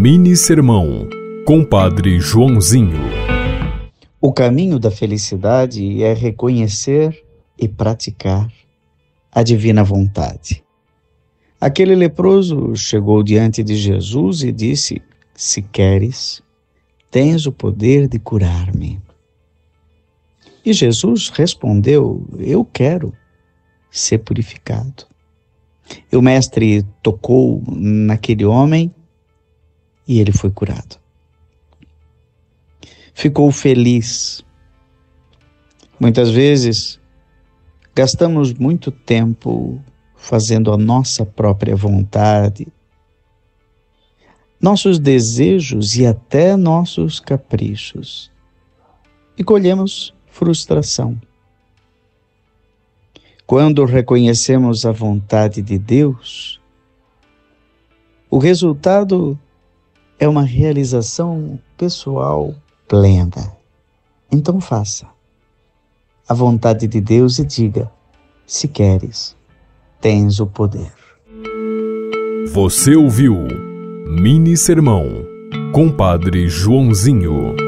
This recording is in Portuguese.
Mini Sermão, Compadre Joãozinho. O caminho da felicidade é reconhecer e praticar a divina vontade. Aquele leproso chegou diante de Jesus e disse: Se queres, tens o poder de curar-me. E Jesus respondeu: Eu quero ser purificado. E o mestre tocou naquele homem e ele foi curado. Ficou feliz. Muitas vezes gastamos muito tempo fazendo a nossa própria vontade, nossos desejos e até nossos caprichos. E colhemos frustração. Quando reconhecemos a vontade de Deus, o resultado é uma realização pessoal plena. Então faça a vontade de Deus e diga: se queres, tens o poder. Você ouviu Mini Sermão, Compadre Joãozinho.